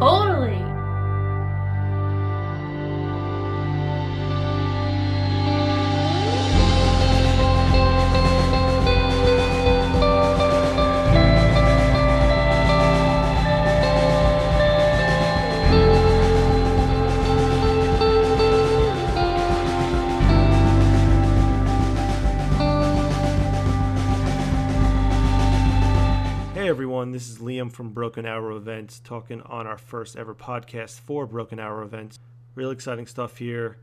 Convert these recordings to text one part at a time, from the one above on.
Totally. From Broken Arrow Events talking on our first ever podcast for Broken Arrow Events. Real exciting stuff here.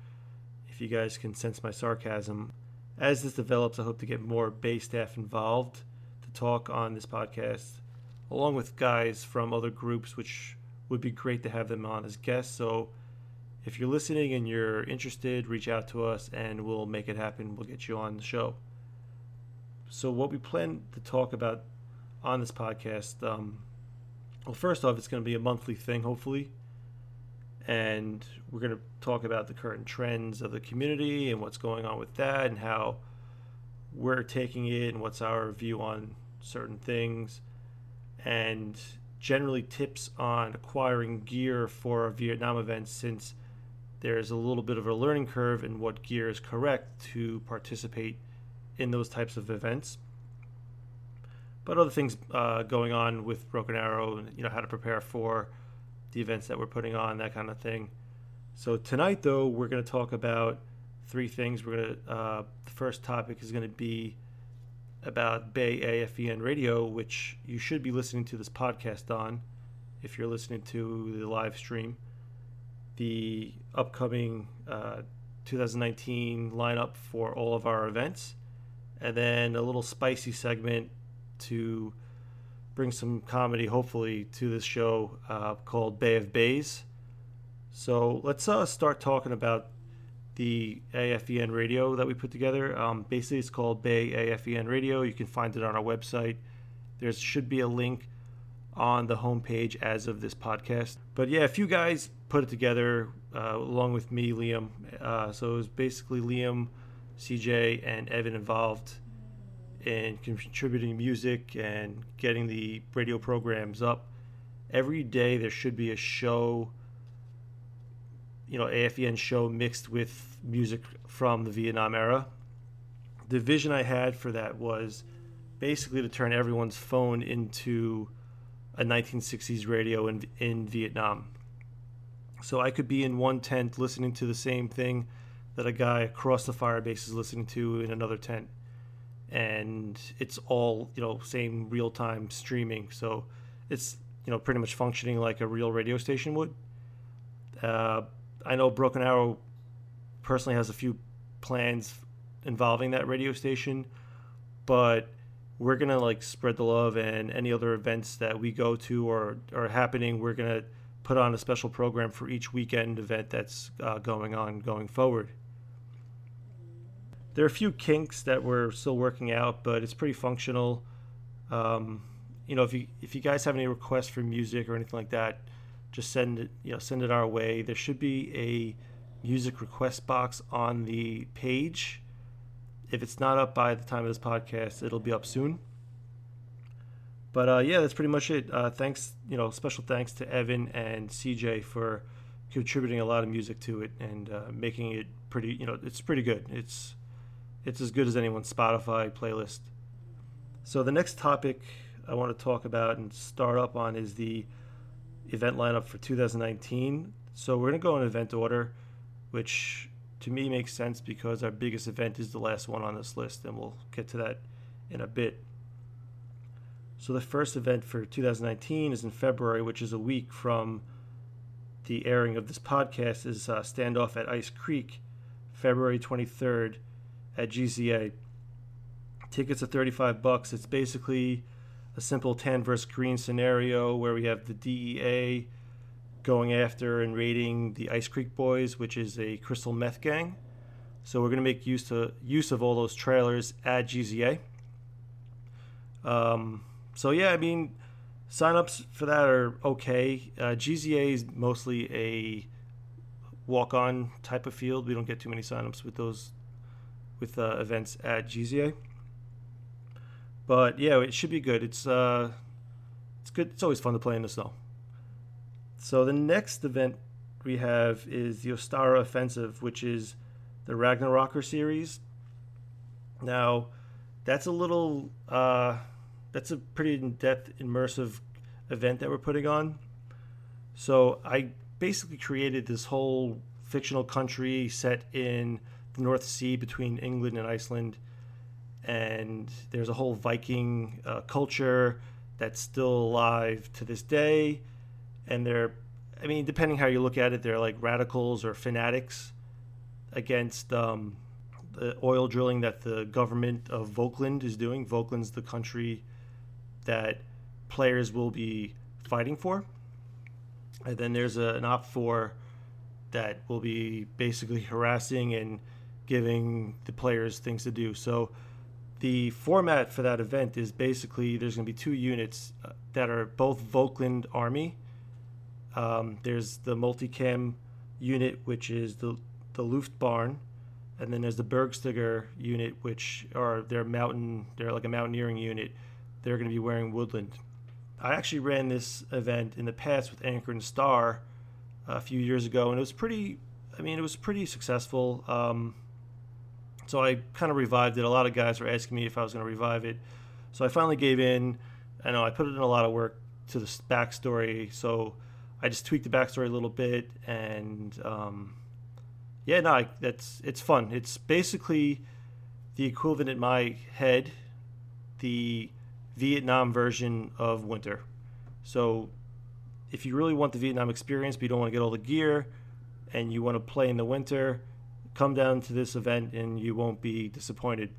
If you guys can sense my sarcasm. As this develops, I hope to get more BAE staff involved to talk on this podcast, along with guys from other groups, which would be great to have them on as guests. So if you're listening and you're interested, reach out to us and we'll make it happen. We'll get you on the show. So, what we plan to talk about on this podcast. Um, well, first off, it's going to be a monthly thing, hopefully. And we're going to talk about the current trends of the community and what's going on with that and how we're taking it and what's our view on certain things. And generally, tips on acquiring gear for a Vietnam events since there's a little bit of a learning curve in what gear is correct to participate in those types of events but other things uh, going on with Broken Arrow, and you know how to prepare for the events that we're putting on, that kind of thing. So tonight, though, we're going to talk about three things. We're going to uh, the first topic is going to be about BAE AFVN Radio, which you should be listening to this podcast on if you're listening to the live stream. The upcoming uh, 2019 lineup for all of our events, and then a little spicy segment to bring some comedy, hopefully, to this show uh, called Bae of BAEs. So let's uh, start talking about the AFVN radio that we put together. Um, basically, it's called BAE AFVN Radio. You can find it on our website. There should be a link on the homepage as of this podcast. But yeah, a few guys put it together uh, along with me, Liam. Uh, so it was basically Liam, CJ, and Evan involved and contributing music and getting the radio programs up. Every day there should be a show, you know, AFN show mixed with music from the Vietnam era. The vision I had for that was basically to turn everyone's phone into a 1960s radio in, in Vietnam. So I could be in one tent listening to the same thing that a guy across the fire base is listening to in another tent and it's all you know same real time streaming. So it's you know pretty much functioning like a real radio station would. Uh, i know broken arrow personally has a few plans involving that radio station but we're gonna like spread the love and any other events that we go to or are happening we're gonna put on a special program for each weekend event that's uh, going on going forward there are a few kinks that we're still working out, but it's pretty functional. Um, you know, if you if you guys have any requests for music or anything like that, just send it. You know, send it our way. There should be a music request box on the page. If it's not up by the time of this podcast, it'll be up soon. But uh, yeah, that's pretty much it. Uh, thanks, you know, special thanks to Evan and CJ for contributing a lot of music to it and uh, making it pretty. You know, it's pretty good. It's it's as good as anyone's Spotify playlist. So the next topic I want to talk about and start up on is the event lineup for 2019. So we're going to go in event order, which to me makes sense because our biggest event is the last one on this list, and we'll get to that in a bit. So the first event for 2019 is in February, which is a week from the airing of this podcast. Is uh, standoff at Ice Creek, February 23rd at GZA. Tickets are 35 bucks. It's basically a simple tan versus green scenario where we have the DEA going after and raiding the Ice Creek Boys, which is a crystal meth gang. So we're going to make use to use of all those trailers at GZA. Um, so yeah, I mean, signups for that are okay. Uh, GZA is mostly a walk-on type of field. We don't get too many signups with those with uh, events at GZA. But yeah, it should be good. It's uh, it's good. It's always fun to play in the snow. So the next event we have is the Ostara Offensive, which is the Ragnarocker series. Now, that's a little, uh, that's a pretty in-depth, immersive event that we're putting on. So I basically created this whole fictional country set in North Sea between England and Iceland, and there's a whole Viking uh, culture that's still alive to this day, and they're, I mean, depending how you look at it, they're like radicals or fanatics against um, the oil drilling that the government of Volkland is doing. Volkland's the country that players will be fighting for. And then there's a, an OPFOR that will be basically harassing and giving the players things to do. So the format for that event is basically there's going to be two units uh, that are both Volkland Army. Um, there's the multicam unit, which is the the Luftbahn, and then there's the Bergsteiger unit, which are their mountain. They're like a mountaineering unit. They're going to be wearing woodland. I actually ran this event in the past with Anchor and Star a few years ago, and it was pretty. I mean, it was pretty successful. Um, so I kind of revived it. A lot of guys were asking me if I was going to revive it, so I finally gave in. I know I put in a lot of work to the backstory, so I just tweaked the backstory a little bit, and um, yeah, no, that's it's fun. It's basically the equivalent in my head, the Vietnam version of Winter. So if you really want the Vietnam experience, but you don't want to get all the gear, and you want to play in the winter, come down to this event and you won't be disappointed.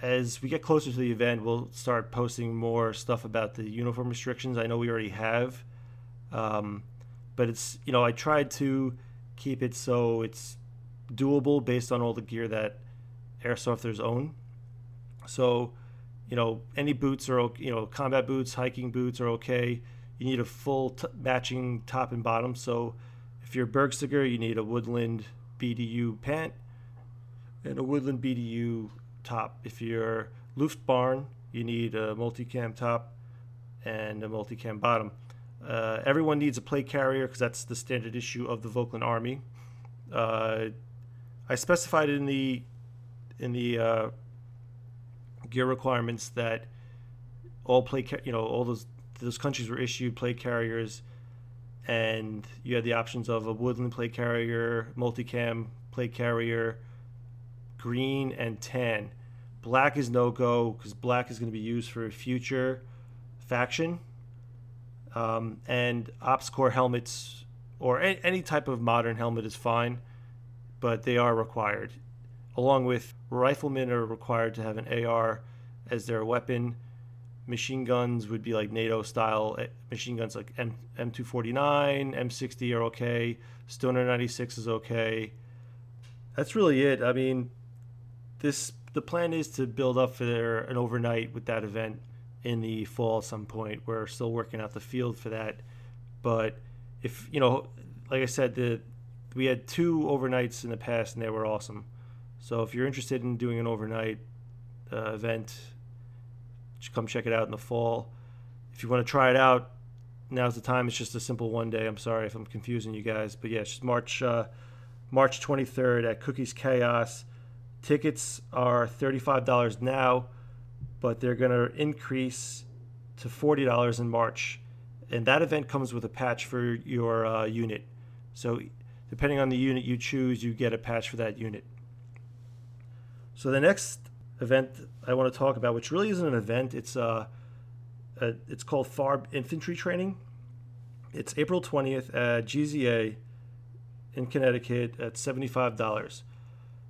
As we get closer to the event, we'll start posting more stuff about the uniform restrictions. I know we already have, um, but it's you know I tried to keep it so it's doable based on all the gear that airsofters own. So, you know, any boots are you know combat boots, hiking boots are okay. You need a full t- matching top and bottom. So, if you're Bergsteiger, you need a Woodland BDU pant and a Woodland BDU top. If you're Luftbahn, you need a multicam top and a multicam bottom. Uh, everyone needs a plate carrier because that's the standard issue of the Volkland Army. Uh, I specified in the in the uh, gear requirements that all plate, you know, all those those countries were issued plate carriers and you had the options of a woodland plate carrier, multicam plate carrier, green and tan. Black is no go because black is going to be used for a future faction. Um, and Ops-Core helmets or any, any type of modern helmet is fine, but they are required. Along with riflemen are required to have an AR as their weapon machine guns would be like NATO style eh, machine guns, like M M249, M60 are okay. Stoner 96 is okay. That's really it. I mean, this the plan is to build up for an overnight with that event in the fall at some point. We're still working out the field for that, but if you know, like I said, the we had two overnights in the past and they were awesome. So if you're interested in doing an overnight uh, event, come check it out in the fall. If you want to try it out, now's the time. It's just a simple one day. I'm sorry if I'm confusing you guys, but yeah, it's March uh, March 23rd at Cookies Chaos. Tickets are $35 now, but they're going to increase to $40 in March. And that event comes with a patch for your uh, unit. So, depending on the unit you choose, you get a patch for that unit. So, the next event I want to talk about, which really isn't an event. It's uh, a, it's called FARB Infantry Training. It's April 20th at GZA in Connecticut at $75.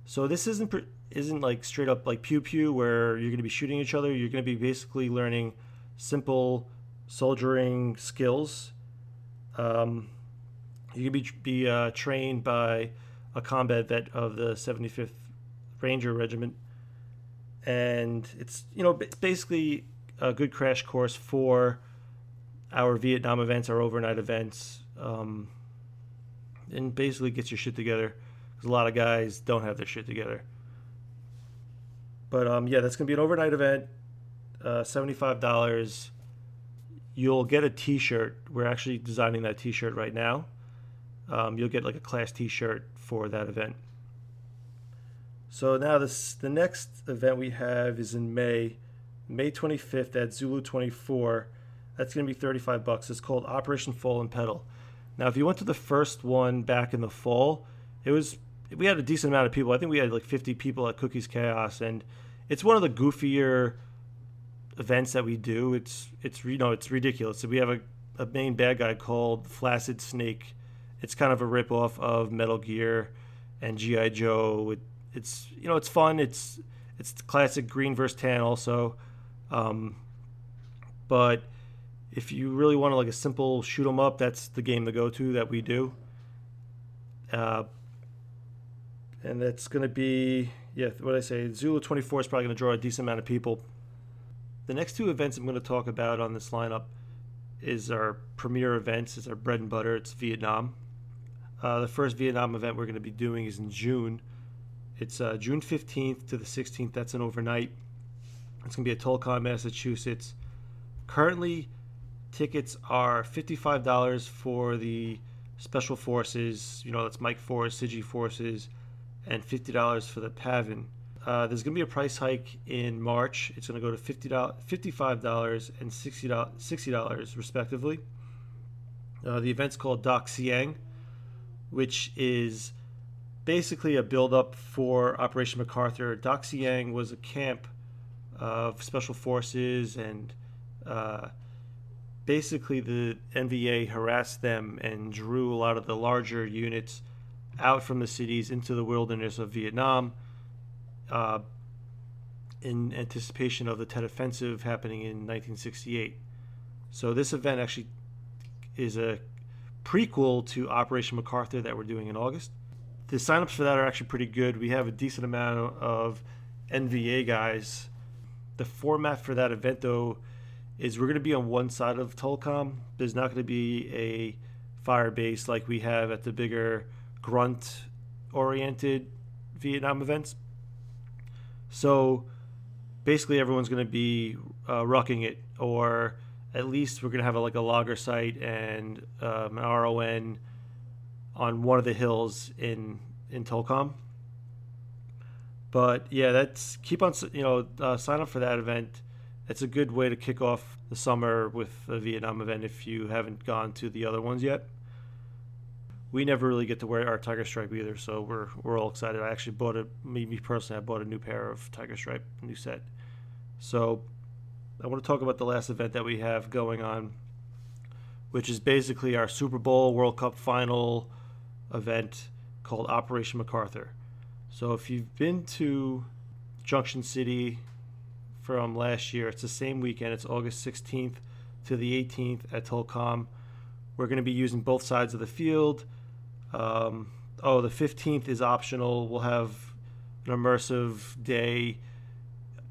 So this isn't isn't like straight up like pew pew where you're going to be shooting each other. You're going to be basically learning simple soldiering skills. Um, you can be be uh, trained by a combat vet of the 75th Ranger Regiment and it's you know it's basically a good crash course for our Vietnam events, our overnight events, um, and basically gets your shit together because a lot of guys don't have their shit together. But um, yeah, that's gonna be an overnight event, uh, seventy five dollars. you'll get a T-shirt. We're actually designing that T-shirt right now. Um, you'll get like a class T-shirt for that event. So now this the next event we have is in May, May 25th at Zulu 24. That's going to be 35 bucks. It's called Operation Fall and Pedal. Now, if you went to the first one back in the fall, it was we had a decent amount of people. I think we had like 50 people at Cookies Chaos, and it's one of the goofier events that we do. It's it's you know it's ridiculous. So we have a, a main bad guy called Flaccid Snake. It's kind of a rip off of Metal Gear and GI Joe. It, it's you know it's fun. It's it's classic green versus tan also, um, but if you really want to like a simple shoot 'em up, that's the game to go to that we do. Uh, and that's going to be yeah what I say Zulu 24 is probably going to draw a decent amount of people. The next two events I'm going to talk about on this lineup is our premier events. It's our bread and butter. It's Vietnam. Uh, the first Vietnam event we're going to be doing is in June. It's uh, June 15th to the 16th. That's an overnight. It's going to be at Tolcon, Massachusetts. Currently, tickets are $55 for the Special Forces. You know, that's Mike Force, CIDG Forces and $50 for the PAVN. Uh, there's going to be a price hike in March. It's going to go to $50, $55 and $60, $60 respectively. Uh, the event's called Dak Siang, which is basically a build-up for Operation MacArthur. Dak Siang was a camp of special forces, and uh, basically the NVA harassed them and drew a lot of the larger units out from the cities into the wilderness of Vietnam uh, in anticipation of the Tet Offensive happening in 1968. So this event actually is a prequel to Operation MacArthur that we're doing in August. The signups for that are actually pretty good. We have a decent amount of NVA guys. The format for that event, though, is we're going to be on one side of Tolcom. There's not going to be a fire base like we have at the bigger grunt oriented Vietnam events. So basically, everyone's going to be uh, rucking it, or at least we're going to have a, like a logger site and um, an RON on one of the hills in in Tolcom. But yeah, that's keep on you know uh, sign up for that event. It's a good way to kick off the summer with a Vietnam event if you haven't gone to the other ones yet we never really get to wear our tiger stripe either, so we're we're all excited. I actually bought a me, me personally, I bought a new pair of tiger stripe, new set. So I want to talk about the last event that we have going on, which is basically our Super Bowl World Cup final event called Operation MacArthur. So if you've been to Junction City from last year, it's the same weekend. It's August 16th to the 18th at Tolcom. We're going to be using both sides of the field um, oh, the 15th is optional. We'll have an immersive day.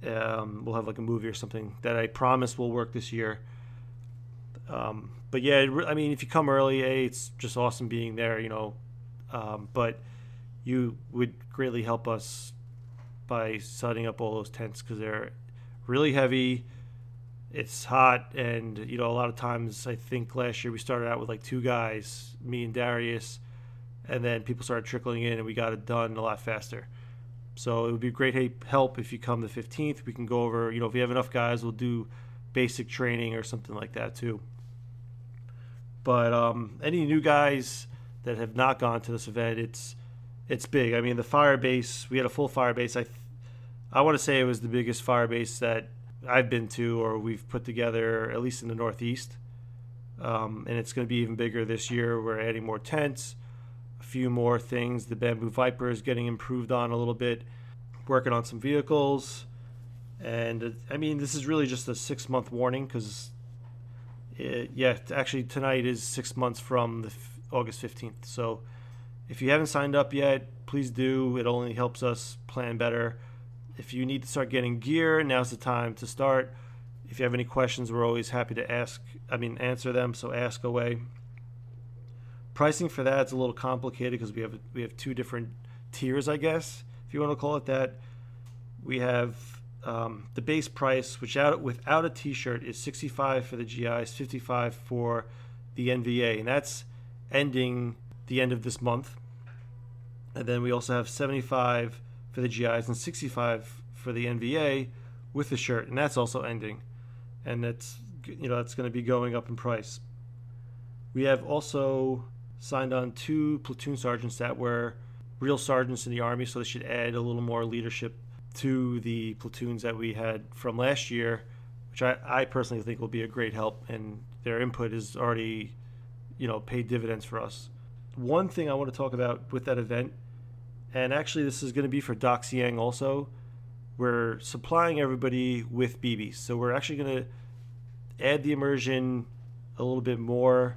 Um, we'll have like a movie or something that I promise will work this year. Um, but yeah, I mean, if you come early, a it's just awesome being there, you know. Um, but you would greatly help us by setting up all those tents because they're really heavy. It's hot, and you know, a lot of times I think last year we started out with like two guys, me and Darius and then people started trickling in, and we got it done a lot faster. So it would be great help if you come the 15th. We can go over, you know, if we have enough guys, we'll do basic training or something like that too. But um, any new guys that have not gone to this event, it's it's big. I mean, the fire base, we had a full fire base. I I want to say it was the biggest fire base that I've been to or we've put together, at least in the Northeast. Um, and it's going to be even bigger this year. We're adding more tents a few more things. The Bamboo Viper is getting improved on a little bit, working on some vehicles. And uh, I mean, this is really just a six month warning because, yeah, actually, tonight is six months from the August 15th. So if you haven't signed up yet, please do. It only helps us plan better. If you need to start getting gear, now's the time to start. If you have any questions, we're always happy to ask, I mean, answer them. So ask away. Pricing for that's a little complicated because we have we have two different tiers, I guess, if you want to call it that. We have um, the base price, which out without a T-shirt, is 65 for the GIs, 55 for the NVA, and that's ending the end of this month. And then we also have 75 for the GIs and 65 for the NVA with the shirt, and that's also ending, and that's you know that's going to be going up in price. We have also signed on two platoon sergeants that were real sergeants in the army, so they should add a little more leadership to the platoons that we had from last year, which I, I personally think will be a great help, and their input is already, you know, paid dividends for us. One thing I want to talk about with that event, and actually this is going to be for Dak Siang also, we're supplying everybody with BBs. So we're actually going to add the immersion a little bit more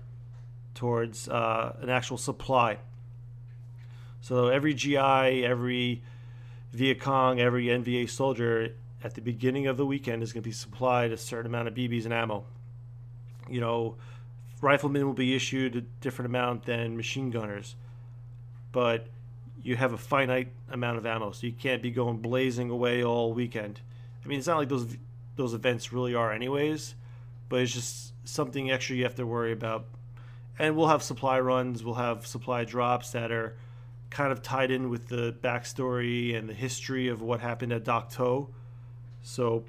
towards uh, an actual supply. So every GI, every Viet Cong, every NVA soldier at the beginning of the weekend is going to be supplied a certain amount of BBs and ammo. You know, riflemen will be issued a different amount than machine gunners, but you have a finite amount of ammo, so you can't be going blazing away all weekend. I mean, it's not like those those events really are, anyways, but it's just something extra you have to worry about. And we'll have supply runs, we'll have supply drops that are kind of tied in with the backstory and the history of what happened at Dak To. So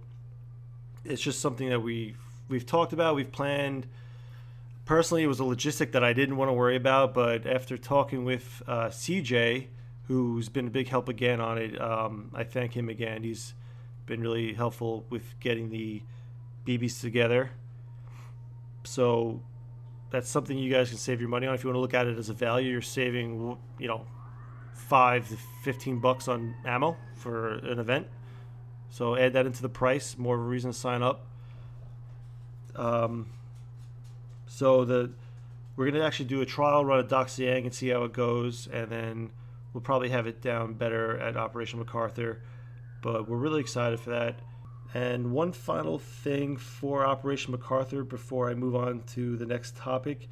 it's just something that we we've talked about, we've planned. Personally, it was a logistic that I didn't want to worry about, but after talking with uh, CJ, who's been a big help again on it, um, I thank him again. He's been really helpful with getting the BBs together. So that's something you guys can save your money on. If you want to look at it as a value, you're saving, you know, five to fifteen bucks on ammo for an event. So add that into the price. More of a reason to sign up. Um, so the we're gonna actually do a trial run at Dak Siang and see how it goes, and then we'll probably have it down better at Operation MacArthur. But we're really excited for that. And one final thing for Operation MacArthur before I move on to the next topic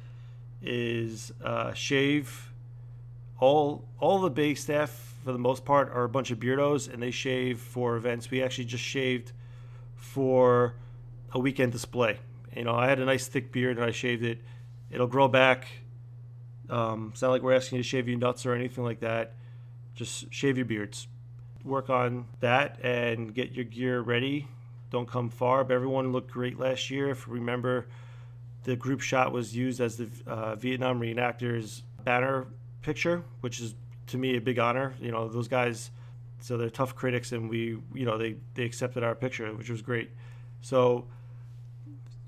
is uh, shave all all the base staff for the most part are a bunch of beardos and they shave for events. We actually just shaved for a weekend display. You know, I had a nice thick beard and I shaved it. It'll grow back. Um, it's not like we're asking you to shave your nuts or anything like that. Just shave your beards. Work on that and get your gear ready. Don't come far. But everyone looked great last year. If you remember, the group shot was used as the uh, Vietnam reenactors banner picture, which is to me a big honor. You know, those guys, so they're tough critics, and we, you know, they they accepted our picture, which was great. So,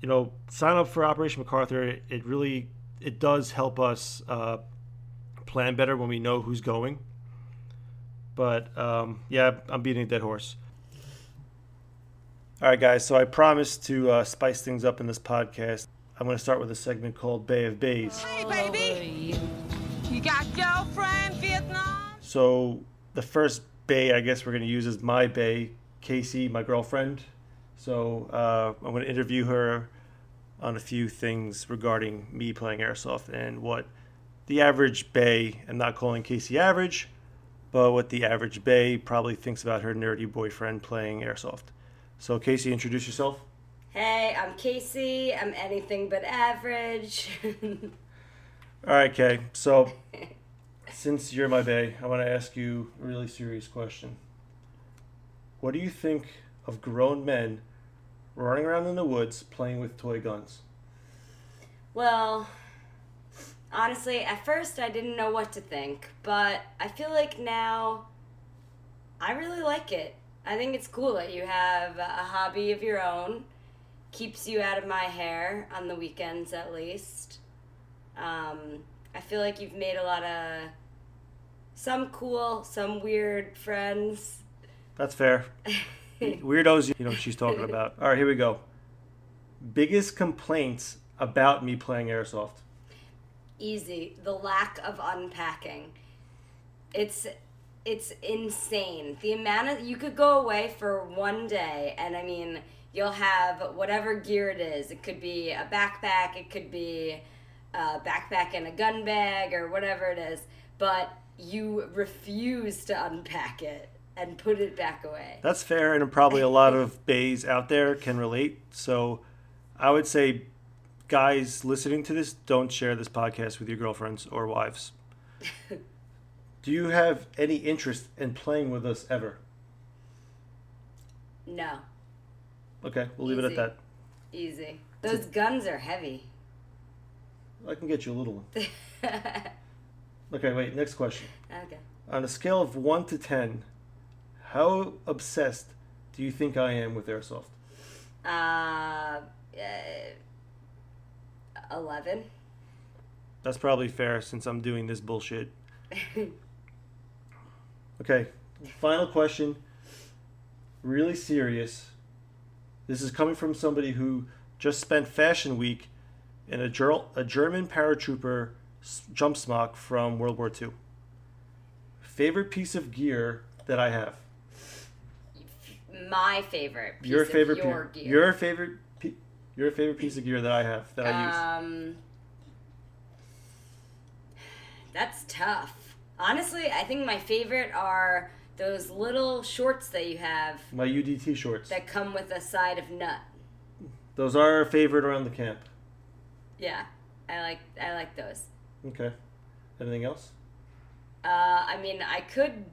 you know, sign up for Operation MacArthur. It really it does help us uh, plan better when we know who's going. But um, yeah, I'm beating a dead horse. All right, guys. So I promised to uh, spice things up in this podcast. I'm going to start with a segment called Bae of BAEs. Hey, baby. You got girlfriend, Vietnam? So the first bae I guess we're going to use is my bae, Kasey, my girlfriend. So uh, I'm going to interview her on a few things regarding me playing airsoft and what the average bae, I'm not calling Kasey average, but what the average bae probably thinks about her nerdy boyfriend playing airsoft. So Kasey, introduce yourself. Hey, I'm Kasey. I'm anything but average. All right, Kay. So, since you're my bae, I want to ask you a really serious question. What do you think of grown men running around in the woods playing with toy guns? well, honestly, at first I didn't know what to think, but I feel like now I really like it. I think it's cool that you have a hobby of your own. Keeps you out of my hair on the weekends, at least. Um, I feel like you've made a lot of some cool, some weird friends. That's fair. Weirdos, you know she's talking about. All right, here we go. Biggest complaints about me playing airsoft. Easy. The lack of unpacking. It's it's insane. The amount of you could go away for one day and I mean you'll have whatever gear it is. It could be a backpack, it could be a backpack and a gun bag or whatever it is, but you refuse to unpack it. And put it back away. That's fair, and probably a lot of baes out there can relate. So I would say, guys listening to this, don't share this podcast with your girlfriends or wives. Do you have any interest in playing with us ever? No, Okay, we'll leave it at that. easy. Those guns are heavy. I can get you a little one. Okay, wait, next question. okay. On a scale of 1 to 10, how obsessed do you think I am with airsoft? Uh, uh, 11. That's probably fair since I'm doing this bullshit. Okay, final question. Really serious. This is coming from somebody who just spent Fashion Week in a, ger- a German paratrooper jump smock from World War II. Favorite piece of gear that I have? My favorite. Piece your of favorite your pi- gear. your favorite pi- your favorite piece of gear that I have that I use. Um, that's tough. Honestly, I think my favorite are those little shorts that you have My UDT shorts. that come with a side of nut. Those are our favorite around the camp. Yeah, I like I like those. Okay. Anything else? Uh, I mean, I could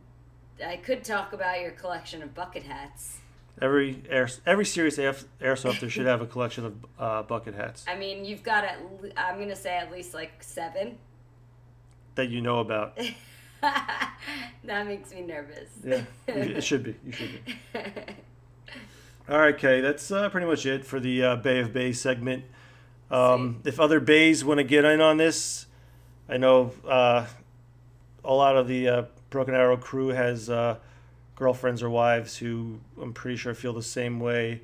I could talk about your collection of bucket hats. Every air, every serious air, airsofter should have a collection of uh, bucket hats I mean, you've got at le- I'm gonna say at least like seven. that you know about. that makes me nervous. Yeah, it should be. You should be. All right, Kay. That's uh, pretty much it for the uh, Bae of BAEs segment. Um, if other baes want to get in on this, I know uh, a lot of the uh, Broken Arrow crew has uh, girlfriends or wives who I'm pretty sure feel the same way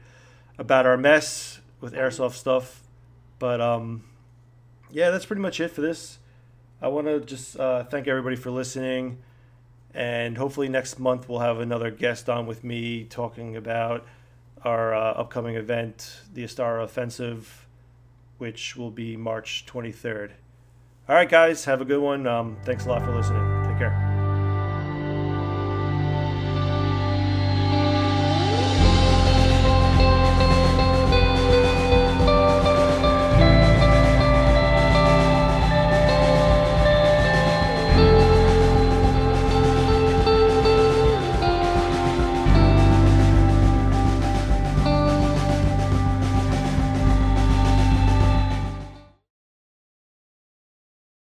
about our mess with airsoft stuff. But um, yeah, that's pretty much it for this. I want to just uh, thank everybody for listening. And hopefully next month we'll have another guest on with me talking about our uh, upcoming event, the Ostara Offensive, which will be March 23rd. All right, guys, have a good one. Um, thanks a lot for listening. Take care.